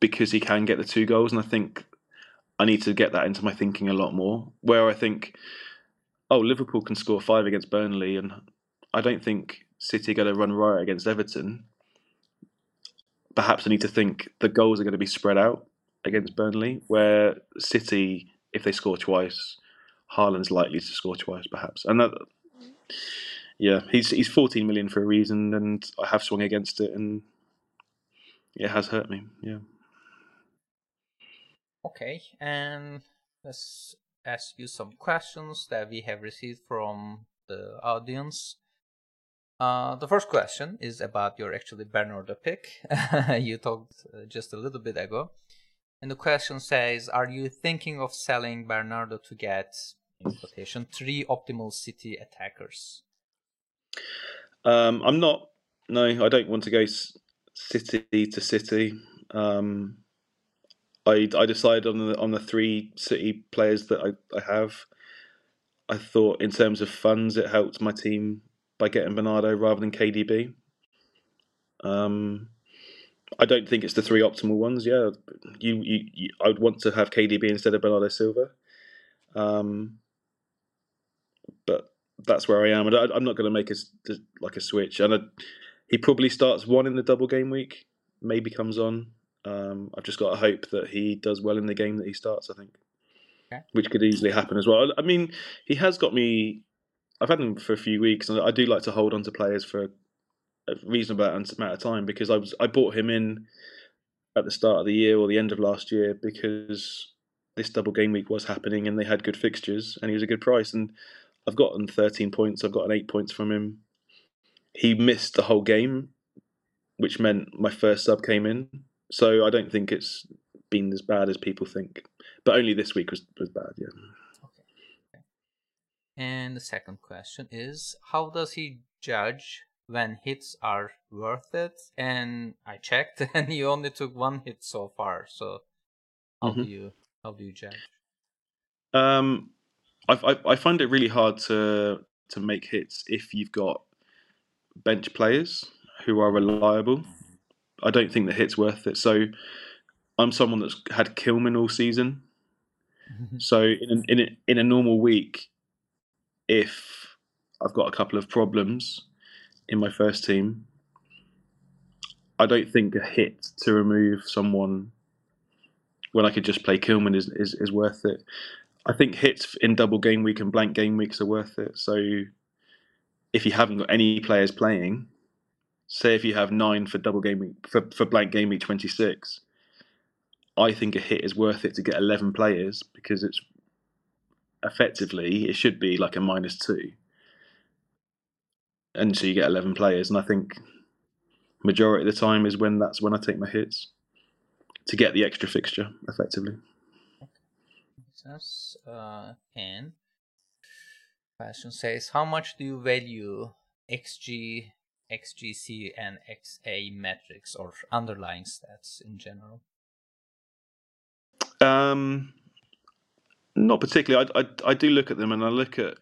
because he can get the two goals, and I think I need to get that into my thinking a lot more. Where I think, oh, Liverpool can score five against Burnley, and I don't think City are going to run riot against Everton. Perhaps I need to think the goals are going to be spread out against Burnley, where City if they score twice, Haaland's likely to score twice, perhaps. And that, yeah, he's he's 14 million for a reason, and I have swung against it, and it has hurt me. Yeah. Okay, and let's ask you some questions that we have received from the audience. Uh, the first question is about your actually Bernardo pick. <laughs> you talked uh, just a little bit ago. And the question says, are you thinking of selling Bernardo to get, in quotation, three optimal City attackers? Um, I'm not. No, I don't want to go City to City. Um, I I decided on the on the three City players that I, I have. I thought in terms of funds, it helped my team by getting Bernardo rather than KDB. Um, I don't think it's the three optimal ones. Yeah, you, you, you I would want to have KDB instead of Bernardo Silva, um, but that's where I am. And I, am not going to make a like a switch. And I, he probably starts one in the double game week, maybe comes on. Um, I've just got to hope that he does well in the game that he starts. I think. okay. which could easily happen as well. I mean, he has got me. I've had him for a few weeks, and I do like to hold on to players for a reasonable amount of time because I was I bought him in at the start of the year or the end of last year because this double game week was happening and they had good fixtures and he was a good price and I've gotten 13 points. I've gotten eight points from him. He missed the whole game, which meant my first sub came in. So I don't think it's been as bad as people think. But only this week was, was bad, yeah. Okay. And the second question is How does he judge when hits are worth it? And I checked <laughs> and you only took one hit so far. So how mm-hmm. do you how do you judge? Um I, I, I find it really hard to to make hits if you've got bench players who are reliable. I don't think the hit's worth it. So I'm someone that's had Kilman all season. Mm-hmm. so in a, in a, in a normal week, if I've got a couple of problems in my first team, I don't think a hit to remove someone when I could just play Kilman is, is, is worth it. I think hits in double game week and blank game weeks are worth it. So if you haven't got any players playing, say if you have nine for double game for, for blank game week twenty six, I think a hit is worth it to get eleven players because it's effectively it should be like a minus two. And so you get eleven players, and I think majority of the time is when that's when I take my hits to get the extra fixture effectively. Uh, and question says, how much do you value XG, XGC, and XA metrics or underlying stats in general? Um, not particularly. I, I, I do look at them, and I look at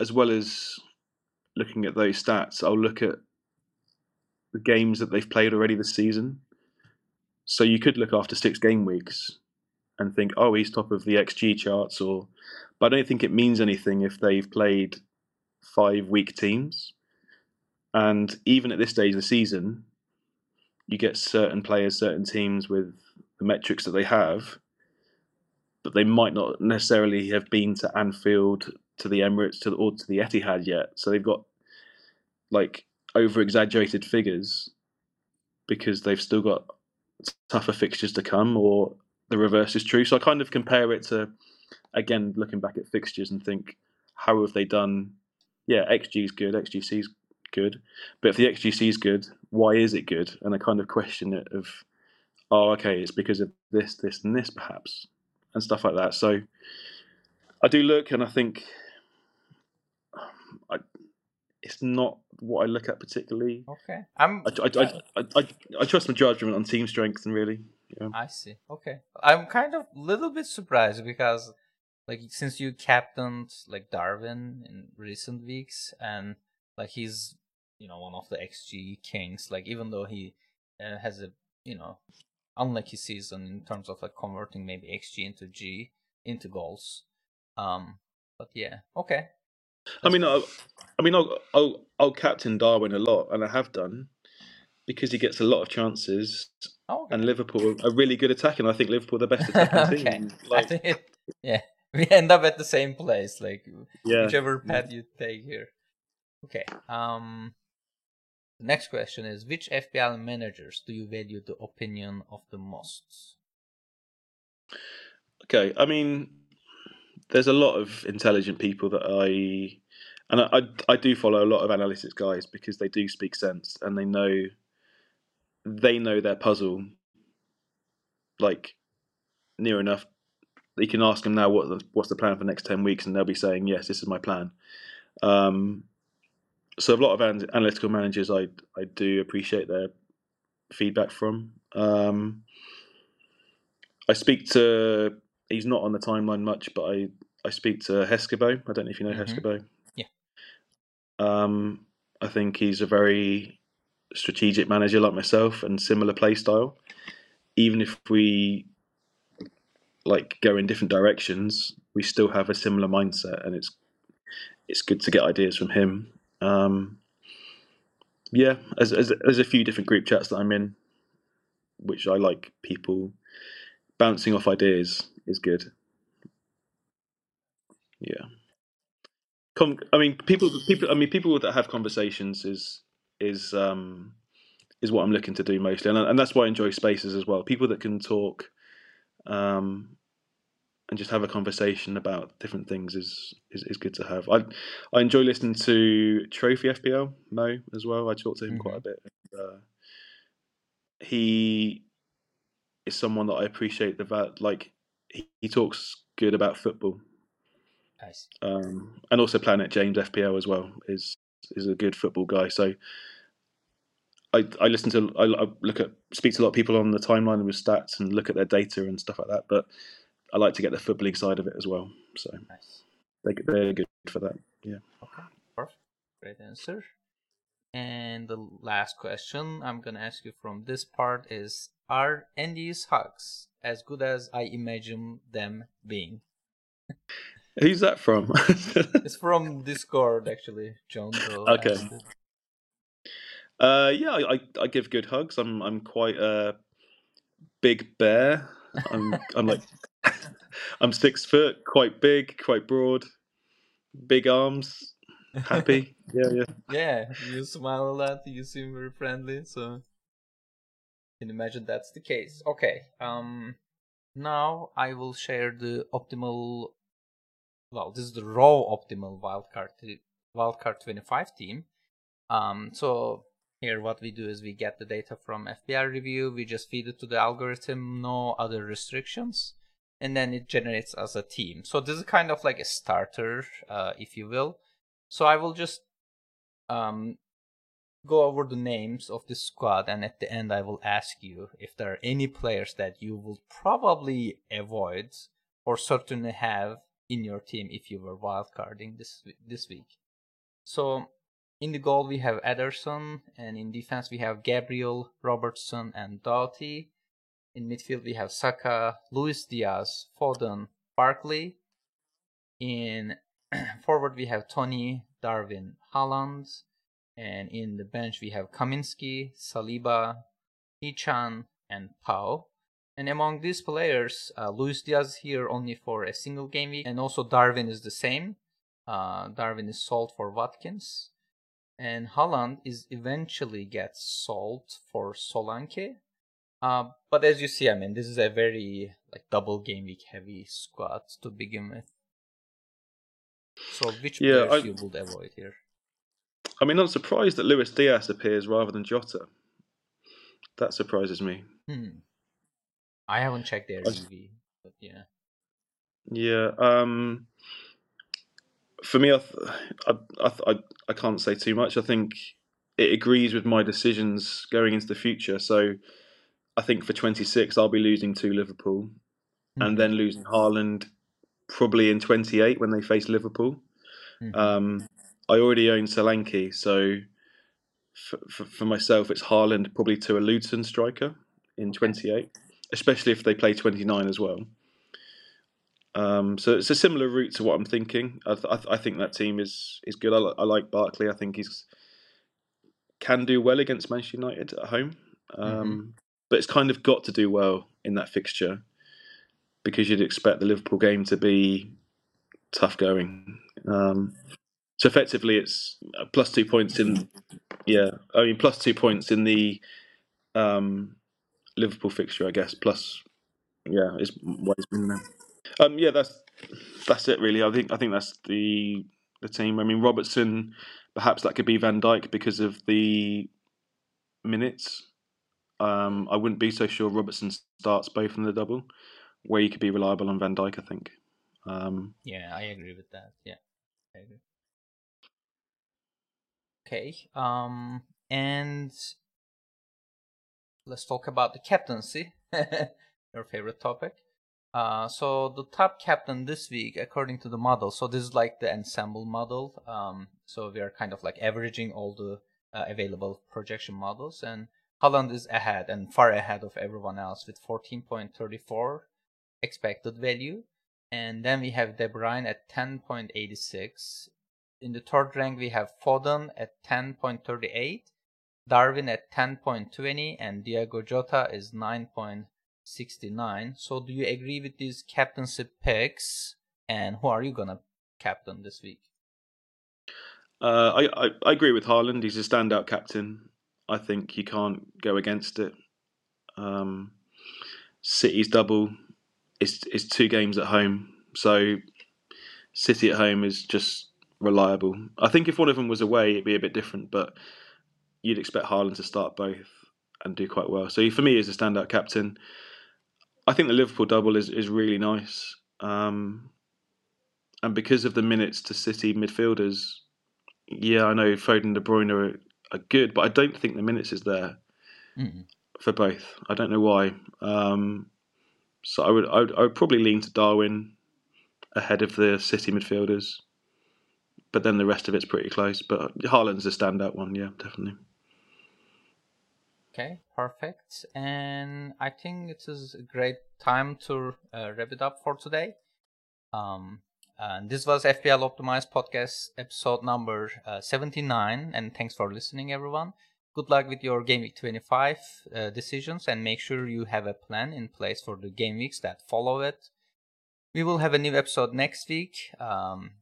as well as looking at those stats. I'll look at the games that they've played already this season. So you could look after six game weeks and think, oh, he's top of the XG charts, or but I don't think it means anything if they've played five weak teams. And even at this stage of the season, you get certain players, certain teams with the metrics that they have, but they might not necessarily have been to Anfield, to the Emirates, to the, or to the Etihad yet. So they've got like over exaggerated figures because they've still got tougher fixtures to come or the reverse is true. So I kind of compare it to, again, looking back at fixtures and think, how have they done? Yeah, XG is good, XGC is good, but if the XGC is good, why is it good? And I kind of question it of, oh, okay, it's because of this, this, and this, perhaps, and stuff like that. So I do look, and I think I, it's not what I look at particularly. Okay, I'm. I, I, I, I, I trust my judgment on team strength and really. Yeah. I see. Okay, I'm kind of a little bit surprised because, like, since you captained like Darwin in recent weeks, and like he's you know one of the XG kings. Like even though he uh, has a you know unlucky season in terms of like converting maybe XG into G into goals. Um, but yeah, okay. I mean, I'll, I mean, I'll, I'll, I'll captain Darwin a lot, and I have done because he gets a lot of chances. Oh, okay. And Liverpool are really good attacking. I think Liverpool are the best <laughs> attacking okay. team. Like, it, yeah, <laughs> we end up at the same place. Like yeah. whichever path you take here. Okay. Um. Next question is: Which FPL managers do you value the opinion of the most? Okay, I mean, there's a lot of intelligent people that I and I, I, I do follow a lot of analytics guys because they do speak sense and they know they know their puzzle like near enough. You can ask them now what the, what's the plan for the next ten weeks, and they'll be saying yes, this is my plan. Um, so a lot of an- analytical managers, I I do appreciate their feedback from. Um, I speak to. He's not on the timeline much, but I I speak to Heskebo. I don't know if you know mm-hmm. Heskebo. Yeah. Um, I think he's a very strategic manager like myself and similar play style, even if we like go in different directions, we still have a similar mindset, and it's it's good to get ideas from him. Um, yeah, as, as, there's a few different group chats that I'm in, which I like people bouncing off ideas is good. Yeah. Com- I mean, people, people. I mean, people that have conversations is is um, is what I'm looking to do mostly, and and that's why I enjoy spaces as well. People that can talk, um, and just have a conversation about different things is is, is good to have. I I enjoy listening to Trophy FPL Mo as well. I talk to him mm-hmm. quite a bit. And, uh, he is someone that I appreciate the like he, he talks good about football. Nice. Um, and also Planet James FPL as well is is a good football guy. So I I listen to I, I, look at speak to a lot of people on the timeline with stats and look at their data and stuff like that. But I like to get the footballing side of it as well. So nice. they they're good for that. Yeah. Okay. Perfect. Great answer. And the last question I'm gonna ask you from this part is: Are Andy's hugs as good as I imagine them being? <laughs> Who's that from? <laughs> it's from Discord, actually, John. Okay. Uh, yeah, I, I give good hugs. I'm I'm quite a big bear. I'm I'm like I'm six foot, quite big, quite broad, big arms, happy. <laughs> yeah, yeah. Yeah, you smile a lot. You seem very friendly, so can imagine that's the case. Okay. Um. Now I will share the optimal well, this is the raw optimal wildcard wildcard 25 team. Um, so here what we do is we get the data from FPL review, we just feed it to the algorithm, no other restrictions, and then it generates as a team. So this is kind of like a starter, uh, if you will. So I will just um, go over the names of the squad, and at the end I will ask you if there are any players that you will probably avoid or certainly have in your team if you were wildcarding this this week. So in the goal we have Ederson, and in defense we have Gabriel, Robertson, and Doughty. In midfield we have Saka, Luis Diaz, Foden, Barkley. In <clears throat> forward we have Toney, Darwin, Haaland, and in the bench we have Kaminski, Saliba, Hichan, and Pau. And among these players, uh, Luis Diaz here only for a single game week, and also Darwin is the same. Uh, Darwin is sold for Watkins, and Haaland is eventually gets sold for Solanke. Uh, but as you see, I mean, this is a very like double game week heavy squad to begin with. So which yeah, players I, you would avoid here? I mean, I'm surprised that Luis Diaz appears rather than Jota. That surprises me. Hmm. I haven't checked their EV, but yeah. Yeah. Um, for me, I, I, I, I can't say too much. I think it agrees with my decisions going into the future. So I think for 26, I'll be losing to Liverpool mm-hmm. and then losing Haaland probably in 28 when they face Liverpool. Mm-hmm. Um, I already own Solanke, so for, for, for, myself, it's Haaland probably to a Luton striker in 28 especially if they play 29 as well. Um, so it's a similar route to what I'm thinking. I, th- I think that team is is good. I, I, like Barkley. I think he's can do well against Manchester United at home, um, mm-hmm. But it's kind of got to do well in that fixture because you'd expect the Liverpool game to be tough going. Um, so effectively, it's plus two points in. Yeah, I mean plus two points in the um, Liverpool fixture, I guess. Plus, yeah, is what it's been there. Um, yeah, that's that's it really. I think I think that's the the team. I mean, Robertson, perhaps that could be Van Dijk because of the minutes. Um, I wouldn't be so sure Robertson starts both in the double, where you could be reliable on Van Dijk. I think. Um, yeah, I agree with that. Yeah, I agree. Okay. Um, and let's talk about the captaincy, <laughs> your favorite topic. Uh, so the top captain this week, according to the model, so this is like the ensemble model. Um, so we are kind of like averaging all the uh, available projection models, and Haaland is ahead and far ahead of everyone else with 14.34 expected value. And then we have De Bruyne at 10.86. In the third rank, we have Foden at 10.38 Darwin at 10.20 and Diego Jota is 9.69. So do you agree with these captaincy picks? And who are you gonna captain this week? Uh, I, I, I agree with Haaland. He's a standout captain. I think you can't go against it. Um, City's double is is two games at home, so City at home is just reliable. I think if one of them was away, it'd be a bit different, but you'd expect Haaland to start both and do quite well. So for me, as a standout captain, I think the Liverpool double is is really nice. Um, and because of the minutes to City midfielders, yeah, I know Foden De Bruyne are, are good, but I don't think the minutes is there mm-hmm. for both. I don't know why. Um, so I would, I would, I would probably lean to Darwin ahead of the City midfielders, but then the rest of it's pretty close. But Haaland's a standout one, yeah, definitely. Okay, perfect. And I think it is a great time to uh, wrap it up for today. Um, and this was FPL Optimized podcast episode number uh, 79. And thanks for listening, everyone. Good luck with your Game Week 25 uh, decisions and make sure you have a plan in place for the game weeks that follow it. We will have a new episode next week. Um,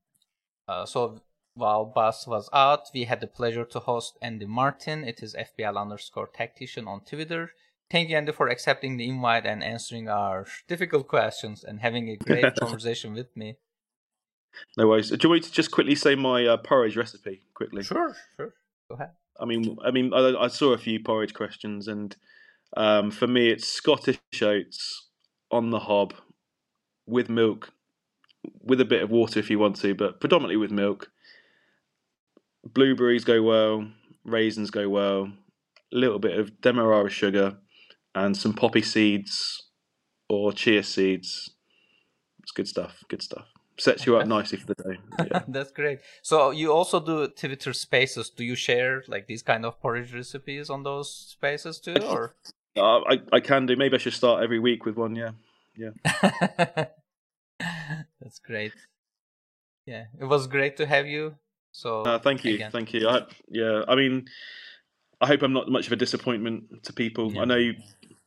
uh, so while Bas was out, we had the pleasure to host Andy Martin. It is FPL underscore tactician on Twitter. Thank you, Andy, for accepting the invite and answering our difficult questions and having a great <laughs> conversation with me. No worries. Do you want me to just quickly say my uh, porridge recipe quickly? Sure, sure. Go ahead. I mean, I mean, I, I saw a few porridge questions, and um, for me, it's Scottish oats on the hob with milk, with a bit of water if you want to, but predominantly with milk. Blueberries go well, raisins go well, a little bit of demerara sugar, and some poppy seeds or chia seeds. It's good stuff. Good stuff sets you up <laughs> nicely for the day. Yeah. <laughs> That's great. So you also do Twitter Spaces. Do you share like these kind of porridge recipes on those spaces too, or? <laughs> Uh, I I can do. Maybe I should start every week with one. Yeah, yeah. That's great. Yeah, it was great to have you. So uh, thank you, again. thank you. I, yeah, I mean, I hope I'm not much of a disappointment to people. Yeah. I know you,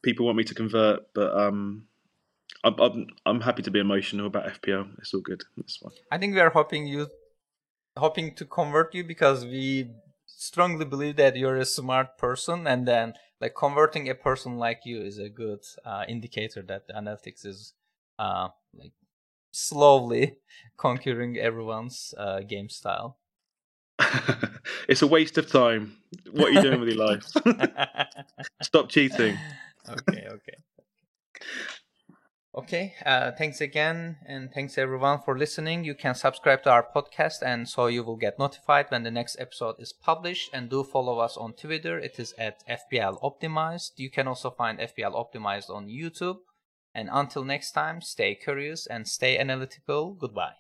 people want me to convert, but um, I'm, I'm, I'm happy to be emotional about FPL. It's all good. It's fine. I think we are hoping you, hoping to convert you because we strongly believe that you're a smart person, and then like converting a person like you is a good uh, indicator that the analytics is uh, like slowly <laughs> conquering everyone's uh, game style. <laughs> it's a waste of time. What are you doing with your life? <laughs> Stop cheating. Okay, okay. Okay, uh, thanks again, and thanks everyone for listening. You can subscribe to our podcast, and so you will get notified when the next episode is published. And do follow us on Twitter. It is at FPL Optimized. You can also find FPL Optimized on YouTube. And until next time, stay curious and stay analytical. Goodbye.